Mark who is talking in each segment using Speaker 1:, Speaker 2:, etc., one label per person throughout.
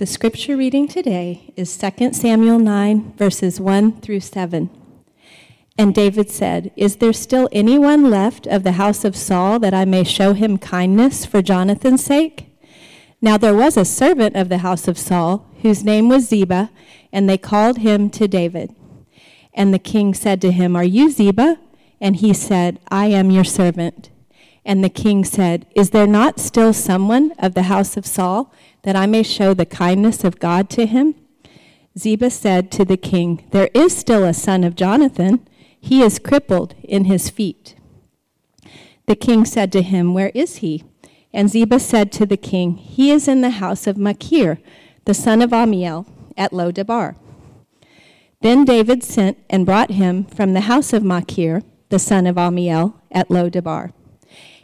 Speaker 1: The scripture reading today is 2 Samuel 9, verses 1 through 7. And David said, Is there still anyone left of the house of Saul that I may show him kindness for Jonathan's sake? Now there was a servant of the house of Saul, whose name was Ziba, and they called him to David. And the king said to him, Are you Ziba? And he said, I am your servant. And the king said, Is there not still someone of the house of Saul? that I may show the kindness of God to him? Ziba said to the king, There is still a son of Jonathan. He is crippled in his feet. The king said to him, Where is he? And Ziba said to the king, He is in the house of Machir, the son of Ammiel, at Lo-debar. Then David sent and brought him from the house of Machir, the son of Ammiel, at Lo-debar.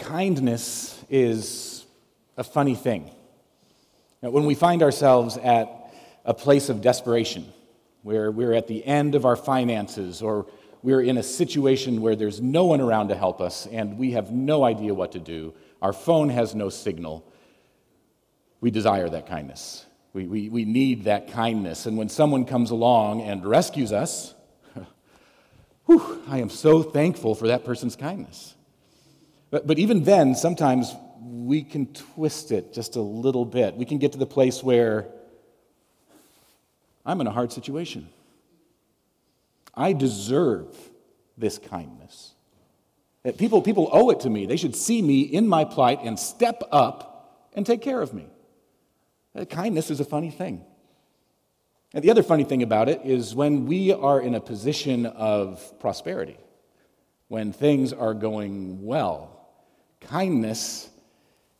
Speaker 2: Kindness is a funny thing. Now, when we find ourselves at a place of desperation, where we're at the end of our finances, or we're in a situation where there's no one around to help us and we have no idea what to do, our phone has no signal, we desire that kindness. We, we, we need that kindness. And when someone comes along and rescues us, whew, I am so thankful for that person's kindness. But, but even then, sometimes we can twist it just a little bit. We can get to the place where I'm in a hard situation. I deserve this kindness. People, people owe it to me. They should see me in my plight and step up and take care of me. That Kindness is a funny thing. And the other funny thing about it is when we are in a position of prosperity, when things are going well, kindness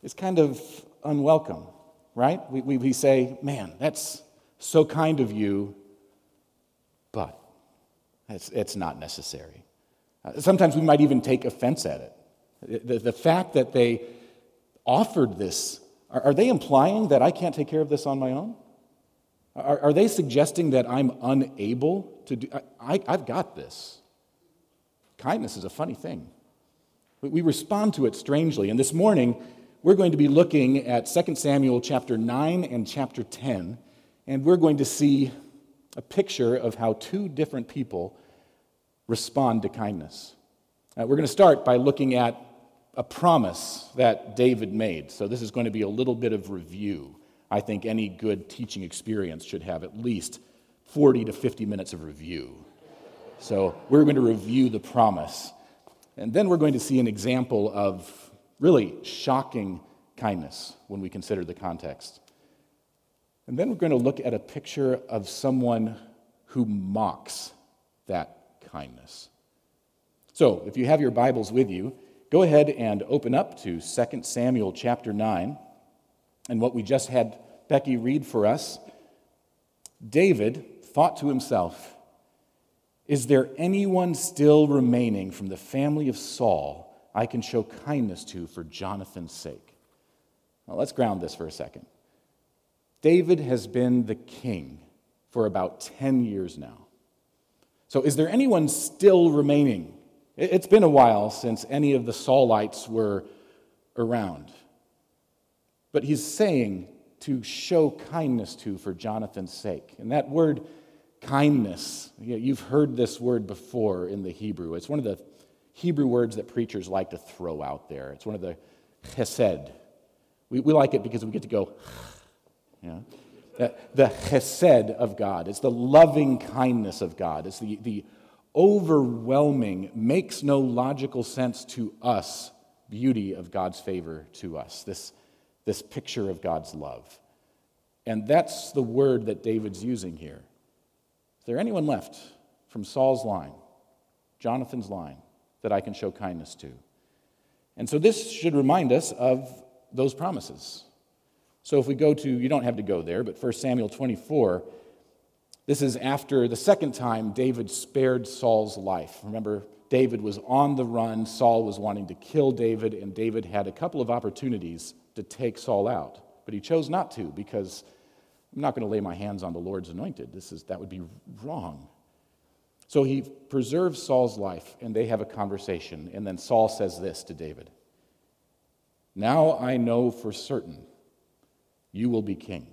Speaker 2: is kind of unwelcome, right? We, we, we say, man, that's so kind of you, but it's, it's not necessary. Uh, sometimes we might even take offense at it. The, the fact that they offered this, are, are, they implying that I can't take care of this on my own? Are, are they suggesting that I'm unable to do? I, I, I've got this. Kindness is a funny thing. We respond to it strangely. And this morning, we're going to be looking at 2 Samuel chapter 9 and chapter 10, and we're going to see a picture of how two different people respond to kindness. Uh, we're going to start by looking at a promise that David made. So, this is going to be a little bit of review. I think any good teaching experience should have at least 40 to 50 minutes of review. So, we're going to review the promise. And then we're going to see an example of really shocking kindness when we consider the context. And then we're going to look at a picture of someone who mocks that kindness. So, if you have your Bibles with you, go ahead and open up to 2 Samuel chapter 9. And what we just had Becky read for us David thought to himself, is there anyone still remaining from the family of Saul I can show kindness to for Jonathan's sake? Now, let's ground this for a second. David has been the king for about 10 years now. So, is there anyone still remaining? It's been a while since any of the Saulites were around. But he's saying to show kindness to for Jonathan's sake. And that word kindness. You've heard this word before in the Hebrew. It's one of the Hebrew words that preachers like to throw out there. It's one of the chesed. We, we like it because we get to go, the, the chesed of God. It's the loving kindness of God. It's the, the overwhelming, makes no logical sense to us beauty of God's favor to us. This, this picture of God's love. And that's the word that David's using here. Is there anyone left from Saul's line Jonathan's line, that I can show kindness to. And so this should remind us of those promises. So if we go to, you don't have to go there, but 1 Samuel 24, this is after the second time David spared Saul's life. Remember, David was on the run, Saul was wanting to kill David, and David had a couple of opportunities to take Saul out. But he chose not to because I'm not going to lay my hands on the Lord's anointed. This is, that would be wrong. So he preserves Saul's life, and they have a conversation. And then Saul says this to David Now I know for certain you will be king,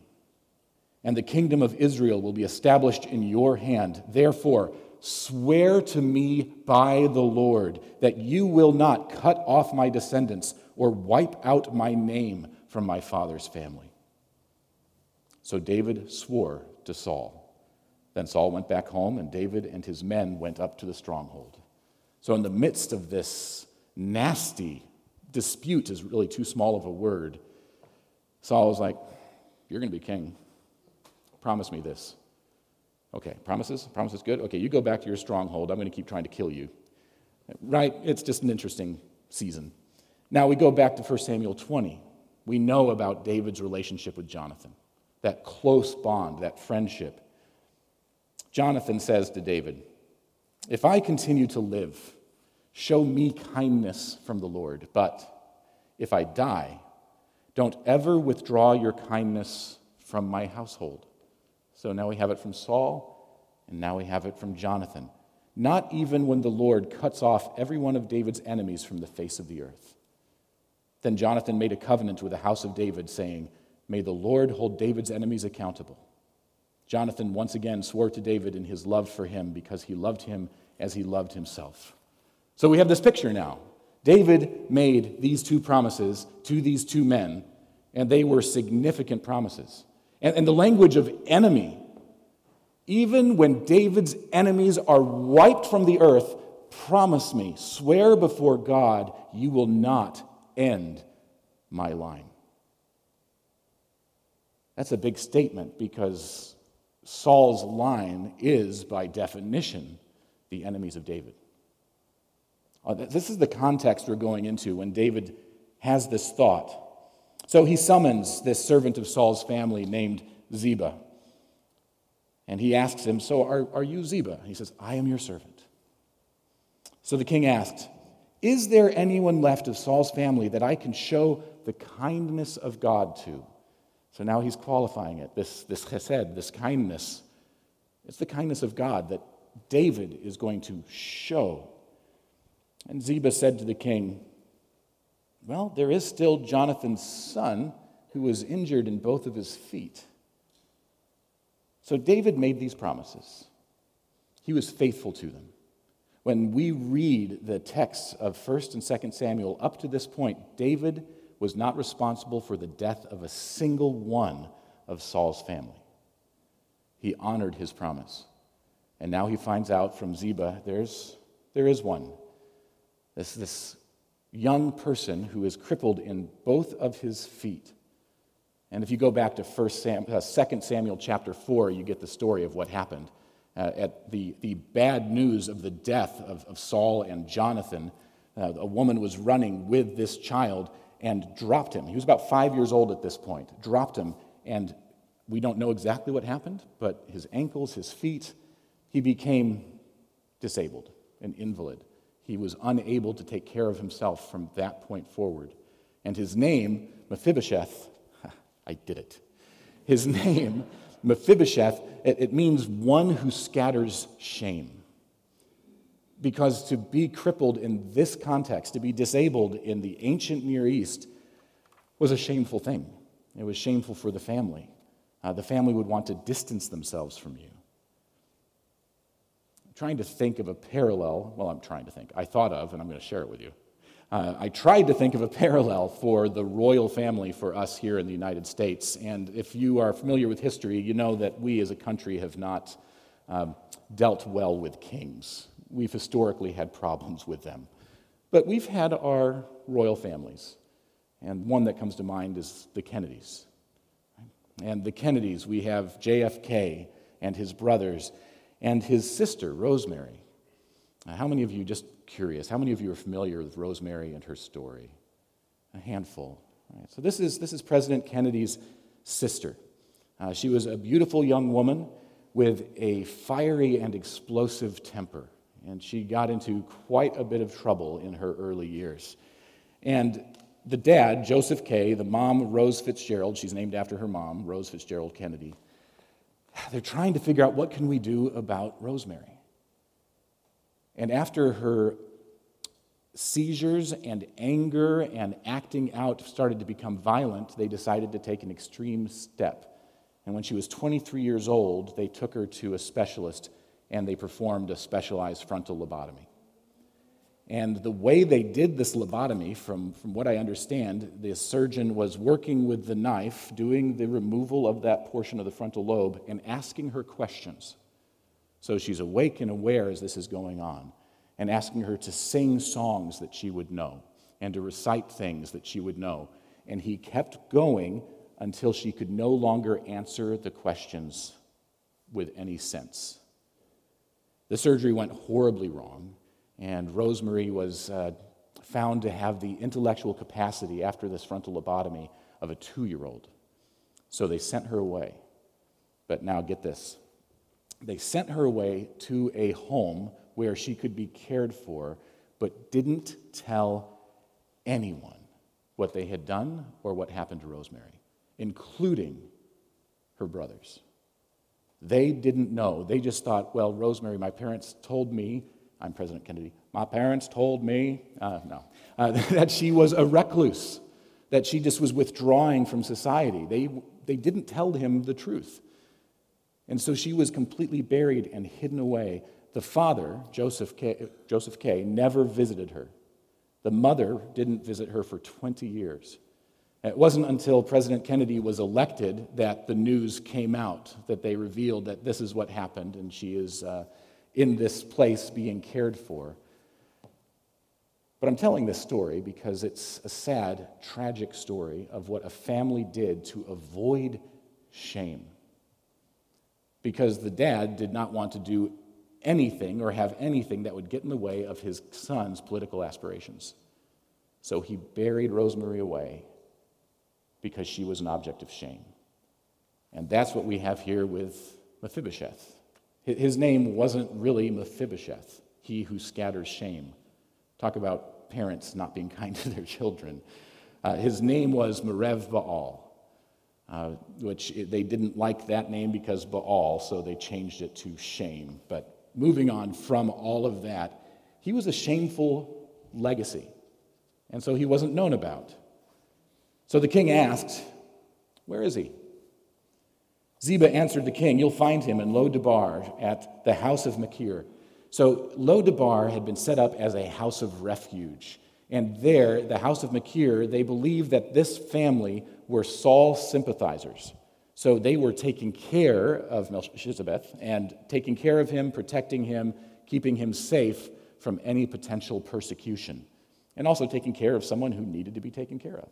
Speaker 2: and the kingdom of Israel will be established in your hand. Therefore, swear to me by the Lord that you will not cut off my descendants or wipe out my name from my father's family. So David swore to Saul. Then Saul went back home, and David and his men went up to the stronghold. So, in the midst of this nasty dispute, is really too small of a word, Saul was like, You're going to be king. Promise me this. Okay, promises? Promises good? Okay, you go back to your stronghold. I'm going to keep trying to kill you. Right? It's just an interesting season. Now we go back to 1 Samuel 20. We know about David's relationship with Jonathan, that close bond, that friendship. Jonathan says to David, If I continue to live, show me kindness from the Lord. But if I die, don't ever withdraw your kindness from my household. So now we have it from Saul, and now we have it from Jonathan. Not even when the Lord cuts off every one of David's enemies from the face of the earth. Then Jonathan made a covenant with the house of David, saying, May the Lord hold David's enemies accountable. Jonathan once again swore to David in his love for him because he loved him as he loved himself. So we have this picture now. David made these two promises to these two men, and they were significant promises. And, and the language of enemy, even when David's enemies are wiped from the earth, promise me, swear before God, you will not end my line. That's a big statement because Saul's line is, by definition, the enemies of David. Uh, this is the context we're going into when David has this thought. So he summons this servant of Saul's family named Ziba. And he asks him, So are, are you Ziba? He says, I am your servant. So the king asked, Is there anyone left of Saul's family that I can show the kindness of God to? So now he's qualifying it. This, this chesed, this kindness, it's the kindness of God that David is going to show. And Ziba said to the king, Well, there is still Jonathan's son who was injured in both of his feet. So David made these promises. He was faithful to them. When we read the texts of 1st and 2nd Samuel up to this point, David was not responsible for the death of a single one of Saul's family. He honored his promise. And now he finds out from Ziba there's, there is one. This, this young person who is crippled in both of his feet. And if you go back to First Sam, uh, 2 Samuel chapter 4, you get the story of what happened. Uh, at the, the bad news of the death of, of Saul and Jonathan, uh, a woman was running with this child and dropped him. He was about five years old at this point, dropped him, and we don't know exactly what happened, but his ankles, his feet, he became disabled, an invalid. He was unable to take care of himself from that point forward. And his name, Mephibosheth, I did it. His name, Mephibosheth, it, it means one who scatters shame. Because to be crippled in this context, to be disabled in the ancient Near East, was a shameful thing. It was shameful for the family. Uh, the family would want to distance themselves from you. I'm trying to think of a parallel. Well, I'm trying to think. I thought of, and I'm going to share it with you. Uh, I tried to think of a parallel for the royal family for us here in the United States. And if you are familiar with history, you know that we as a country have not um, dealt well with kings we've historically had problems with them. But we've had our royal families, and one that comes to mind is the Kennedys. And the Kennedys, we have JFK and his brothers and his sister, Rosemary. How many of you, just curious, how many of you are familiar with Rosemary and her story? A handful. Right, so this is, this is President Kennedy's sister. Uh, she was a beautiful young woman with a fiery and explosive temper, and she got into quite a bit of trouble in her early years. And the dad, Joseph K., the mom, Rose Fitzgerald, she's named after her mom, Rose Fitzgerald Kennedy, they're trying to figure out what can we do about Rosemary. And after her seizures and anger and acting out started to become violent, they decided to take an extreme step. And when she was 23 years old, they took her to a specialist and they performed a specialized frontal lobotomy. And the way they did this lobotomy, from, from what I understand, the surgeon was working with the knife, doing the removal of that portion of the frontal lobe, and asking her questions. So she's awake and aware as this is going on, and asking her to sing songs that she would know, and to recite things that she would know. And he kept going until she could no longer answer the questions with any sense. The surgery went horribly wrong and Rosemary was uh, found to have the intellectual capacity after this frontal lobotomy of a two year old. So they sent her away. But now get this they sent her away to a home where she could be cared for, but didn't tell anyone what they had done or what happened to Rosemary, including her brothers. They didn't know. They just thought, well, Rosemary, my parents told me I'm President Kennedy. My parents told me, uh, no, uh, that she was a recluse, that she just was withdrawing from society. They, they didn't tell him the truth. And so she was completely buried and hidden away. The father, Joseph K., Joseph K., never visited her. The mother didn't visit her for 20 years. It wasn't until President Kennedy was elected that the news came out, that they revealed that this is what happened, and she is. Uh, in this place being cared for. But I'm telling this story because it's a sad, tragic story of what a family did to avoid shame. Because the dad did not want to do anything or have anything that would get in the way of his son's political aspirations. So he buried Rosemary away because she was an object of shame. And that's what we have here with Mephibosheth. His name wasn't really Mephibosheth, he who scatters shame. Talk about parents not being kind to their children. Uh, his name was Merib-baal, uh, which they didn't like that name because Baal, so they changed it to shame. But moving on from all of that, he was a shameful legacy, and so he wasn't known about. So the king asked, Where is he? Ziba answered the king, You'll find him in Lo-debar at the house of Machir. So Lo-debar had been set up as a house of refuge. And there, the house of Machir, they believed that this family were Saul sympathizers. So they were taking care of Melchizedek and taking care of him, protecting him, keeping him safe from any potential persecution, and also taking care of someone who needed to be taken care of.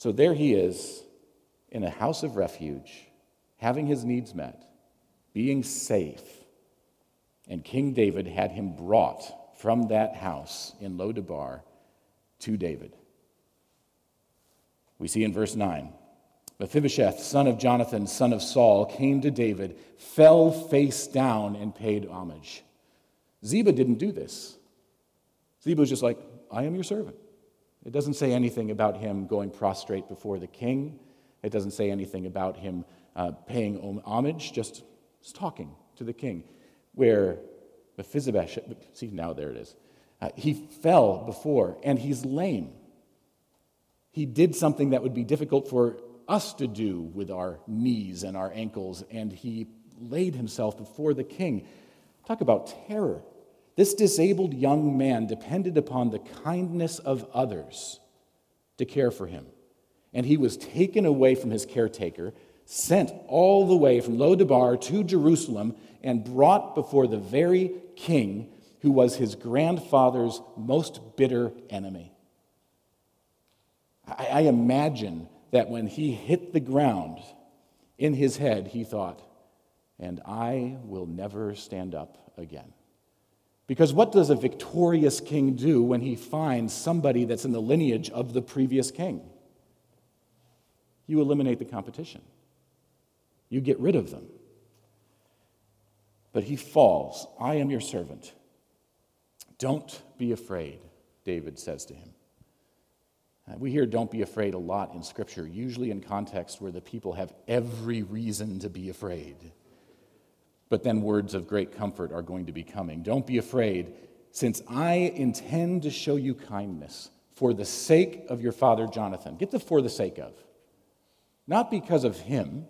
Speaker 2: So there he is in a house of refuge, having his needs met, being safe. And King David had him brought from that house in Lo-debar to David. We see in verse 9 Mephibosheth, son of Jonathan, son of Saul, came to David, fell face down, and paid homage. Ziba didn't do this. Ziba was just like, I am your servant. It doesn't say anything about him going prostrate before the king. It doesn't say anything about him uh, paying homage, just talking to the king. Where Mephibosheth, see, now there it is. Uh, he fell before, and he's lame. He did something that would be difficult for us to do with our knees and our ankles, and he laid himself before the king. Talk about terror. This disabled young man depended upon the kindness of others to care for him and he was taken away from his caretaker, sent all the way from Lo-debar to Jerusalem, and brought before the very king who was his grandfather's most bitter enemy. I imagine that when he hit the ground, in his head, he thought, and I will never stand up again. Because what does a victorious king do when he finds somebody that's in the lineage of the previous king? You eliminate the competition, you get rid of them. But he falls. I am your servant. Don't be afraid, David says to him. Uh, we hear don't be afraid a lot in Scripture, usually in context where the people have every reason to be afraid. But then words of great comfort are going to be coming. Don't be afraid, since I intend to show you kindness for the sake of your father Jonathan. Get the for the sake of. Not because of him.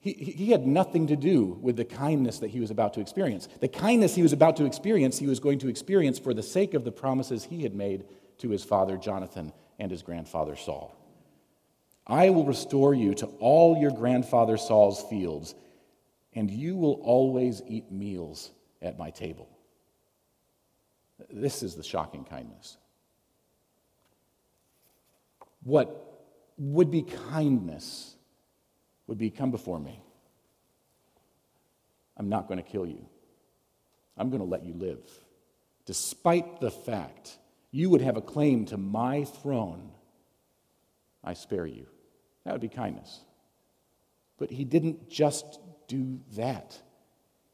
Speaker 2: He, he had nothing to do with the kindness that he was about to experience. The kindness he was about to experience, he was going to experience for the sake of the promises he had made to his father Jonathan and his grandfather Saul. I will restore you to all your grandfather Saul's fields and you will always eat meals at my table. This is the shocking kindness. What would be kindness would be come before me. I'm not going to kill you. I'm going to let you live. Despite the fact you would have a claim to my throne, I spare you. That would be kindness. But he didn't just do that.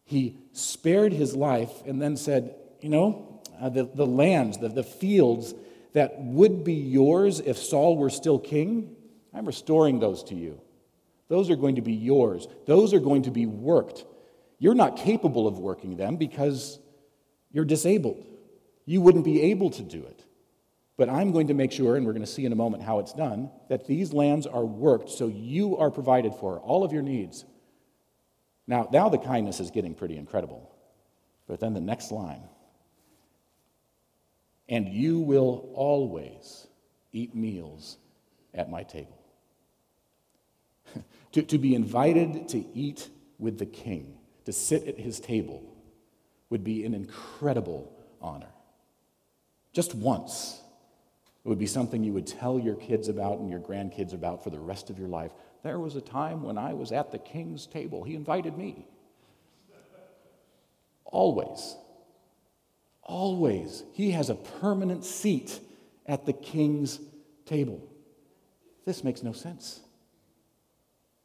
Speaker 2: He spared his life and then said, You know, uh, the, the lands, the, the fields that would be yours if Saul were still king, I'm restoring those to you. Those are going to be yours. Those are going to be worked. You're not capable of working them because you're disabled. You wouldn't be able to do it. But I'm going to make sure, and we're going to see in a moment how it's done, that these lands are worked so you are provided for, all of your needs. Now, now the kindness is getting pretty incredible. But then the next line and you will always eat meals at my table. to, to be invited to eat with the king, to sit at his table, would be an incredible honor. Just once, it would be something you would tell your kids about and your grandkids about for the rest of your life. There was a time when I was at the king's table. He invited me. Always. Always. He has a permanent seat at the king's table. This makes no sense.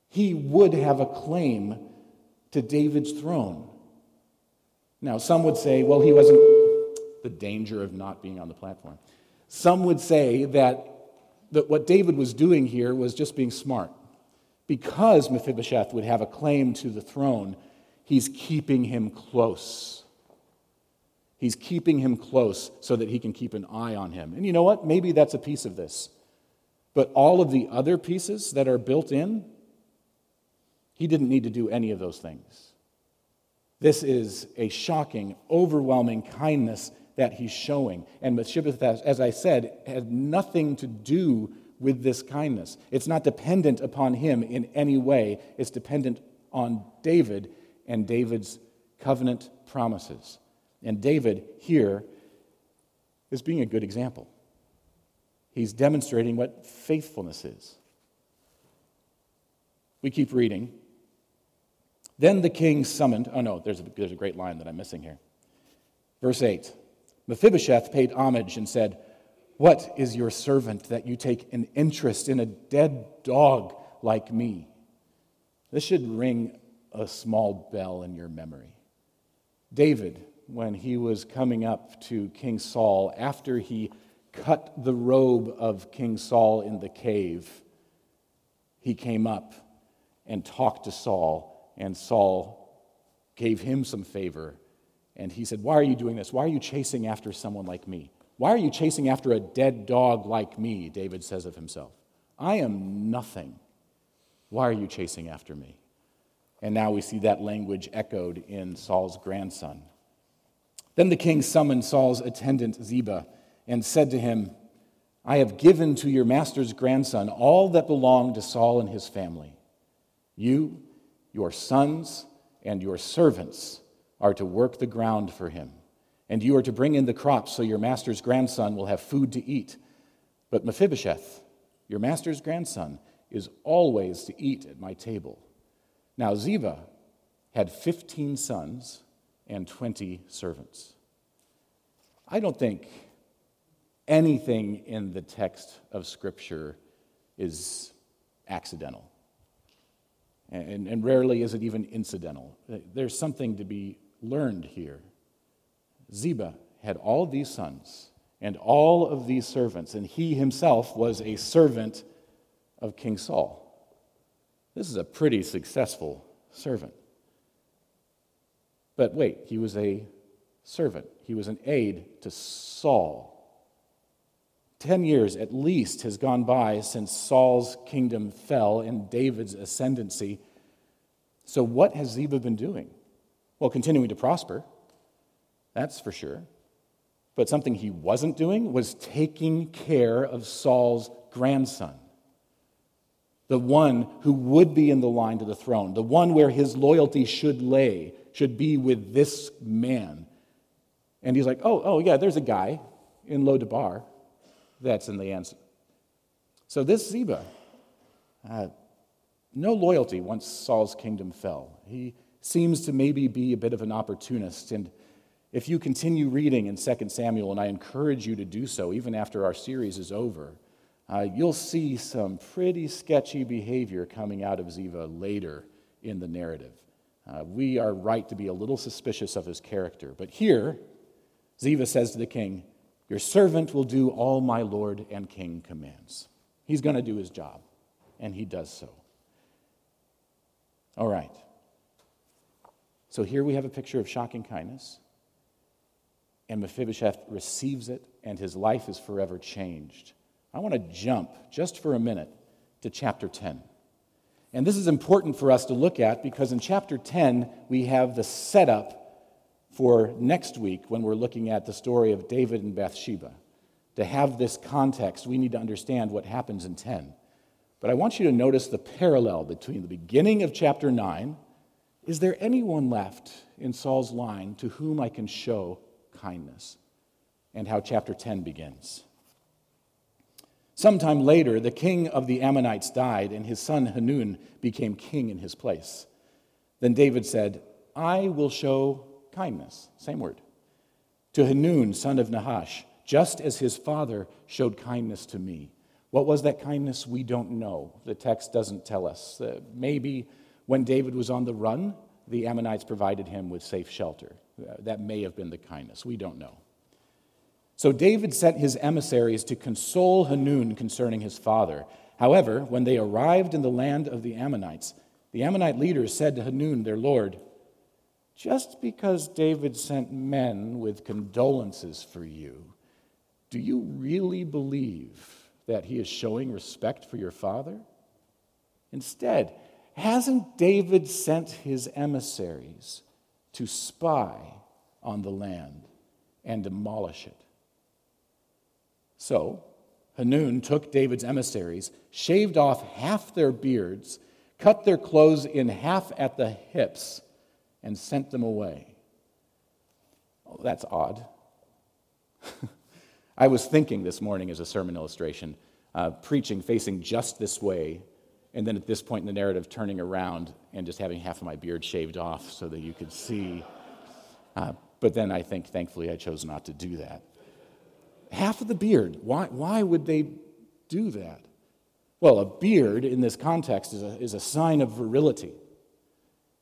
Speaker 2: He would have a claim to David's throne. Now, some would say, well, he wasn't the danger of not being on the platform. Some would say that, that what David was doing here was just being smart because Mephibosheth would have a claim to the throne, he's keeping him close. He's keeping him close so that he can keep an eye on him. And you know what? Maybe that's a piece of this. But all of the other pieces that are built in, he didn't need to do any of those things. This is a shocking, overwhelming kindness that he's showing. And Mephibosheth, as I said, had nothing to do with this kindness. It's not dependent upon him in any way, it's dependent on David and David's covenant promises. And David here is being a good example. He's demonstrating what faithfulness is. We keep reading. Then the king summoned, oh no, there's a, there's a great line that I'm missing here. Verse 8 Mephibosheth paid homage and said, what is your servant that you take an interest in a dead dog like me? This should ring a small bell in your memory. David, when he was coming up to King Saul, after he cut the robe of King Saul in the cave, he came up and talked to Saul, and Saul gave him some favor. And he said, Why are you doing this? Why are you chasing after someone like me? Why are you chasing after a dead dog like me? David says of himself. I am nothing. Why are you chasing after me? And now we see that language echoed in Saul's grandson. Then the king summoned Saul's attendant Ziba and said to him, I have given to your master's grandson all that belonged to Saul and his family. You, your sons, and your servants are to work the ground for him and you are to bring in the crops so your master's grandson will have food to eat. But Mephibosheth, your master's grandson, is always to eat at my table. Now, Ziba had 15 sons and 20 servants. I don't think anything in the text of Scripture is accidental. And, and, rarely is it even incidental. There's something to be learned here. Ziba had all these sons and all of these servants, and he himself was a servant of King Saul. This is a pretty successful servant. But wait, he was a servant, he was an aide to Saul. Ten years at least has gone by since Saul's kingdom fell and David's ascendancy. So, what has Ziba been doing? Well, continuing to prosper, that's for sure. But something he wasn't doing was taking care of Saul's grandson, the one who would be in the line to the throne, the one where his loyalty should lay, should be with this man. And he's like, oh, oh, yeah, there's a guy in Lo-debar that's in the answer. So, this Ziba, uh, no loyalty once Saul's kingdom fell. He seems to maybe be a bit of an opportunist. And if you continue reading in 2 Samuel, and I encourage you to do so even after our series is over, uh, you'll see some pretty sketchy behavior coming out of Ziba later in the narrative. Uh, we are right to be a little suspicious of his character. But here, Ziba says to the king, your servant will do all my Lord and King commands. He's going to do his job, and he does so. All right. So here we have a picture of shocking kindness, and Mephibosheth receives it, and his life is forever changed. I want to jump just for a minute to chapter 10. And this is important for us to look at because in chapter 10, we have the setup for next week when we're looking at the story of David and Bathsheba. To have this context, we need to understand what happens in 10. But I want you to notice the parallel between the beginning of chapter 9 is there anyone left in Saul's line to whom I can show kindness? And how chapter 10 begins. Sometime later, the king of the Ammonites died, and his son Hanun became king in his place. Then David said, I will show kindness, same word, to Hanun, son of Nahash, just as his father showed kindness to me. What was that kindness? We don't know. The text doesn't tell us. Uh, maybe when David was on the run, the Ammonites provided him with safe shelter. That may have been the kindness. We don't know. So David sent his emissaries to console Hanun concerning his father. However, when they arrived in the land of the Ammonites, the Ammonite leaders said to Hanun, their lord, just because David sent men with condolences for you, do you really believe that he is showing respect for your father? Instead, hasn't David sent his emissaries to spy on the land and demolish it? So, Hanun took David's emissaries, shaved off half their beards, cut their clothes in half at the hips, and sent them away. Oh, that's odd. I was thinking this morning as a sermon illustration, uh, preaching facing just this way, and then at this point in the narrative, turning around and just having half of my beard shaved off so that you could see. Uh, but then I think, thankfully, I chose not to do that. Half of the beard. Why, why would they do that? Well, a beard in this context is a, is a sign of virility.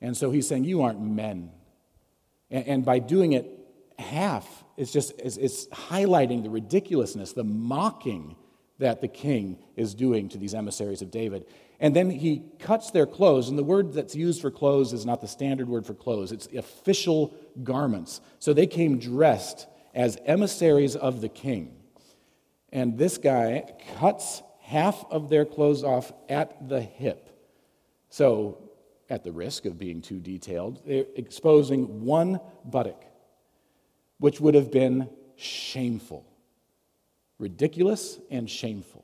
Speaker 2: And so he's saying, You aren't men. And, and by doing it half, it's just it's, it's highlighting the ridiculousness, the mocking that the king is doing to these emissaries of David. And then he cuts their clothes, and the word that's used for clothes is not the standard word for clothes, it's official garments. So they came dressed as emissaries of the king. And this guy cuts half of their clothes off at the hip. So at the risk of being too detailed, they're exposing one buttock, which would have been shameful, ridiculous and shameful.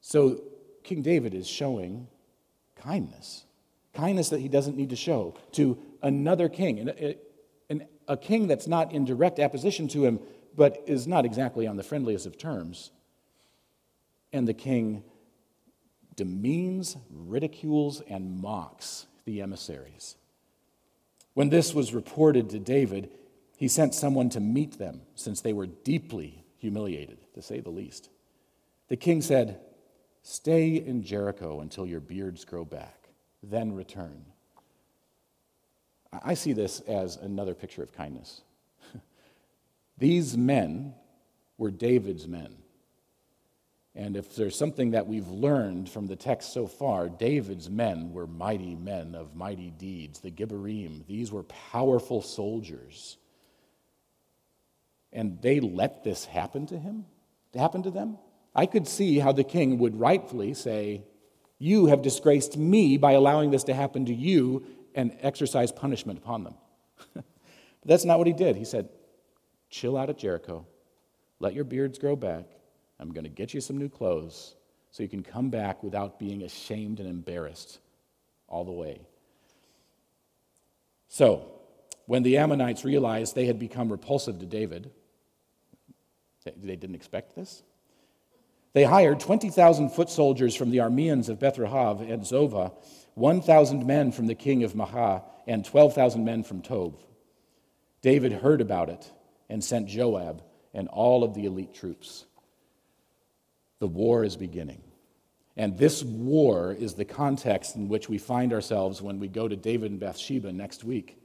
Speaker 2: So King David is showing kindness, kindness that he doesn't need to show to another king, and a, king that's not in direct opposition to him, but is not exactly on the friendliest of terms. And the king demeans, ridicules, and mocks the emissaries. When this was reported to David, he sent someone to meet them, since they were deeply humiliated, to say the least. The king said, Stay in Jericho until your beards grow back, then return. I see this as another picture of kindness. These men were David's men. And if there's something that we've learned from the text so far, David's men were mighty men of mighty deeds, the Gibborim. These were powerful soldiers. And they let this happen to him, to happen to them. I could see how the king would rightfully say, You have disgraced me by allowing this to happen to you and exercise punishment upon them. but that's not what he did. He said, Chill out at Jericho, let your beards grow back I'm going to get you some new clothes so you can come back without being ashamed and embarrassed all the way. So, when the Ammonites realized they had become repulsive to David, they didn't expect this. They hired 20,000 foot soldiers from the Arameans of Beth-rehob and Zobah, 1,000 men from the king of Maacah, and 12,000 men from Tob. David heard about it and sent Joab and all of the elite troops. The war is beginning. And this war is the context in which we find ourselves when we go to David and Bathsheba next week.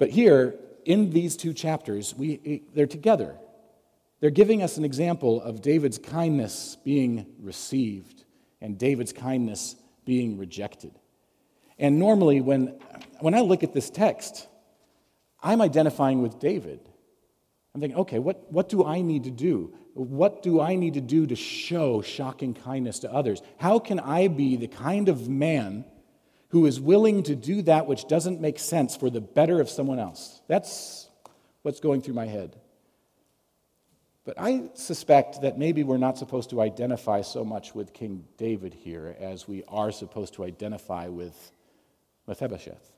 Speaker 2: But here, in these two chapters, we, eh, they're together. They're giving us an example of David's kindness being received and David's kindness being rejected. And normally, when, when I look at this text, I'm identifying with David. I'm thinking, okay, what, what do I need to do? What do I need to do to show shocking kindness to others? How can I be the kind of man who is willing to do that which doesn't make sense for the better of someone else? That's what's going through my head. But I suspect that maybe we're not supposed to identify so much with King David here as we are supposed to identify with Mephibosheth.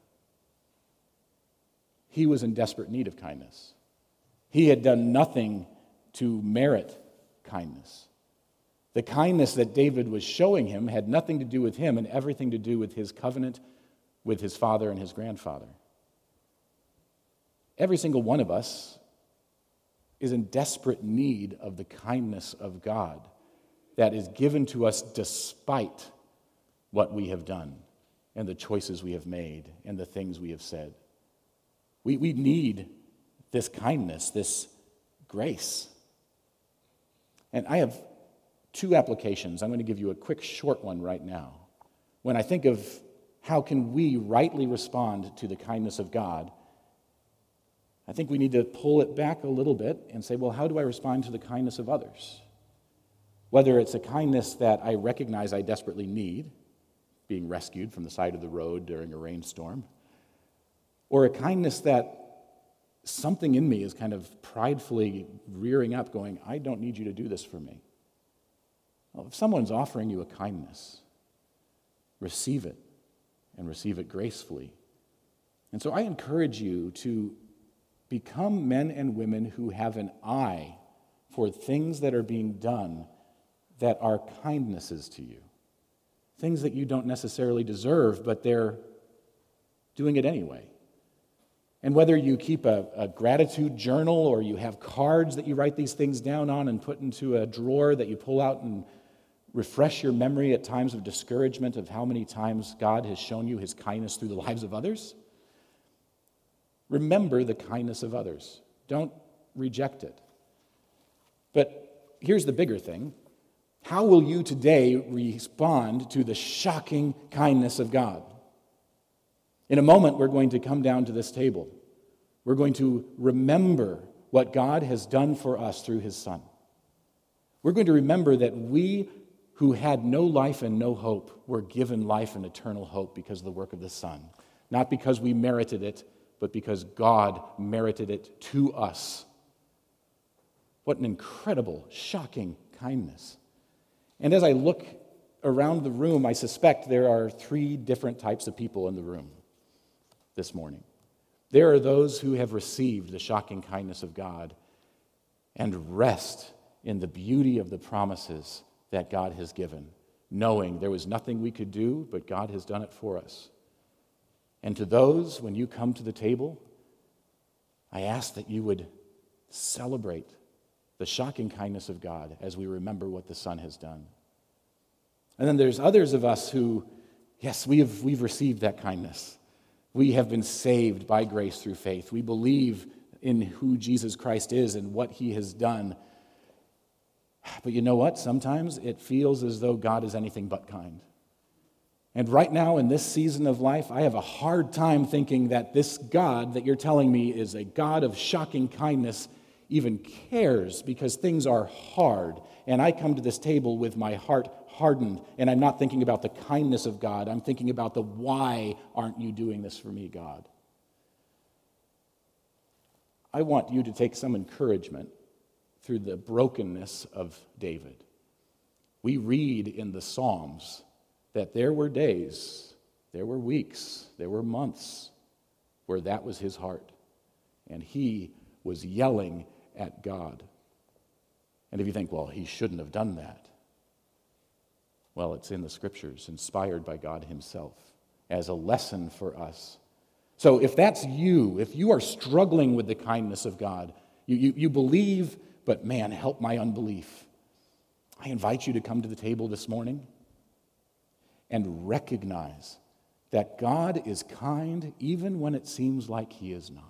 Speaker 2: He was in desperate need of kindness. He had done nothing to merit kindness. The kindness that David was showing him had nothing to do with him and everything to do with his covenant with his father and his grandfather. Every single one of us is in desperate need of the kindness of God that is given to us despite what we have done and the choices we have made and the things we have said. We, we need this kindness, this grace. And I have two applications. I'm going to give you a quick short one right now. When I think of how can we rightly respond to the kindness of God, I think we need to pull it back a little bit and say, well, how do I respond to the kindness of others? Whether it's a kindness that I recognize I desperately need, being rescued from the side of the road during a rainstorm, or a kindness that something in me is kind of pridefully rearing up, going, I don't need you to do this for me. Well, if someone's offering you a kindness, receive it and receive it gracefully. And so I encourage you to become men and women who have an eye for things that are being done that are kindnesses to you. Things that you don't necessarily deserve, but they're doing it anyway. And whether you keep a, a, gratitude journal or you have cards that you write these things down on and put into a drawer that you pull out and refresh your memory at times of discouragement of how many times God has shown you his kindness through the lives of others, remember the kindness of others. Don't reject it. But here's the bigger thing how will you today respond to the shocking kindness of God? In a moment, we're going to come down to this table. We're going to remember what God has done for us through his Son. We're going to remember that we who had no life and no hope were given life and eternal hope because of the work of the Son. Not because we merited it, but because God merited it to us. What an incredible, shocking kindness. And as I look around the room, I suspect there are three different types of people in the room this morning. There are those who have received the shocking kindness of God and rest in the beauty of the promises that God has given, knowing there was nothing we could do, but God has done it for us. And to those, when you come to the table, I ask that you would celebrate the shocking kindness of God as we remember what the Son has done. And then there's others of us who, yes, we have, we've received that kindness. We have been saved by grace through faith. We believe in who Jesus Christ is and what he has done. But you know what? Sometimes it feels as though God is anything but kind. And right now, in this season of life, I have a hard time thinking that this God that you're telling me is a God of shocking kindness even cares because things are hard. And I come to this table with my heart hardened, and I'm not thinking about the kindness of God. I'm thinking about the why aren't you doing this for me, God? I want you to take some encouragement through the brokenness of David. We read in the Psalms that there were days, there were weeks, there were months where that was his heart. And he was yelling at God. And if you think, well, he shouldn't have done that, well, it's in the scriptures, inspired by God himself, as a lesson for us. So if that's you, if you are struggling with the kindness of God, you, you, you believe, but man, help my unbelief. I invite you to come to the table this morning and recognize that God is kind even when it seems like He is not.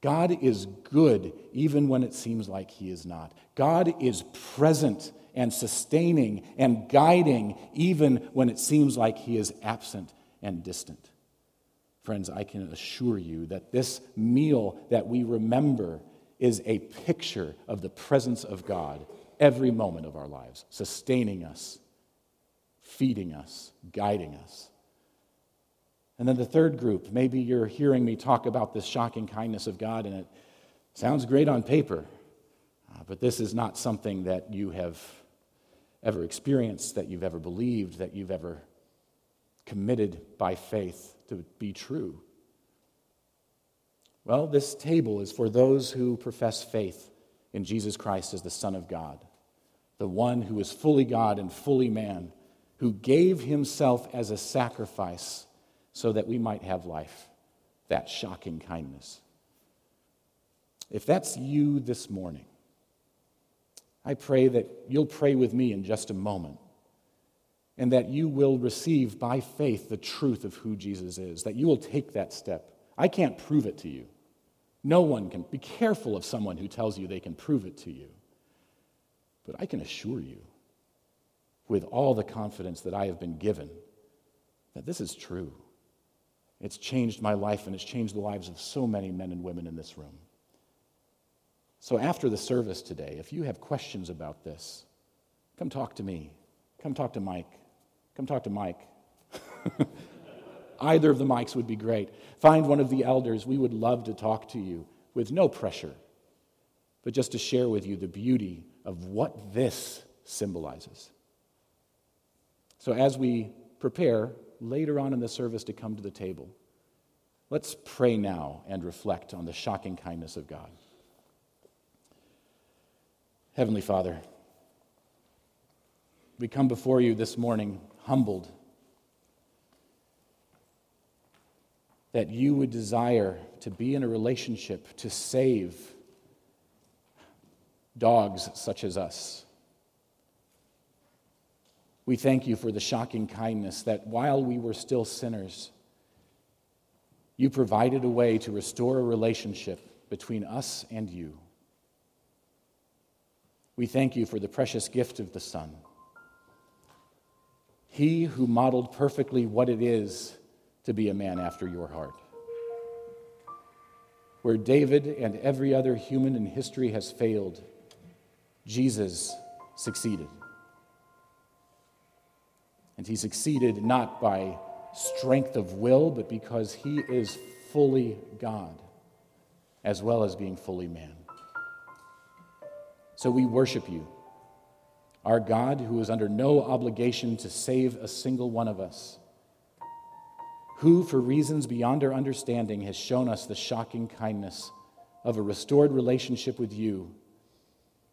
Speaker 2: God is good even when it seems like He is not. God is present and sustaining and guiding even when it seems like He is absent and distant. Friends, I can assure you that this meal that we remember is a picture of the presence of God every moment of our lives, sustaining us, feeding us, guiding us. And then the third group, maybe you're hearing me talk about this shocking kindness of God, and it sounds great on paper, uh, but this is not something that you have ever experienced, that you've ever believed, that you've ever committed by faith to be true. Well, this table is for those who profess faith in Jesus Christ as the Son of God, the one who is fully God and fully man, who gave himself as a sacrifice so that we might have life. That shocking kindness. If that's you this morning, I pray that you'll pray with me in just a moment and that you will receive by faith the truth of who Jesus is, that you will take that step. I can't prove it to you. No one can. Be careful of someone who tells you they can prove it to you. But I can assure you, with all the confidence that I have been given, that this is true. It's changed my life and it's changed the lives of so many men and women in this room. So, after the service today, if you have questions about this, come talk to me. Come talk to Mike. Come talk to Mike. Either of the mics would be great. Find one of the elders. We would love to talk to you with no pressure, but just to share with you the beauty of what this symbolizes. So, as we prepare later on in the service to come to the table, let's pray now and reflect on the shocking kindness of God. Heavenly Father, we come before you this morning humbled that you would desire to be in a relationship to save dogs such as us. We thank you for the shocking kindness that while we were still sinners, you provided a way to restore a relationship between us and you. We thank you for the precious gift of the Son he who modeled perfectly what it is to be a man after your heart. Where David and every other human in history has failed, Jesus succeeded. And he succeeded not by strength of will, but because he is fully God, as well as being fully man. So we worship you our God, who is under no obligation to save a single one of us, who, for reasons beyond our understanding, has shown us the shocking kindness of a restored relationship with you.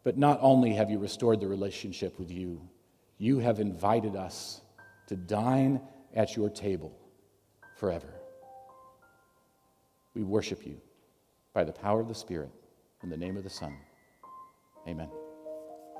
Speaker 2: But not only have you restored the relationship with you, you have invited us to dine at your table forever. We worship you by the power of the Spirit in the name of the Son. Amen.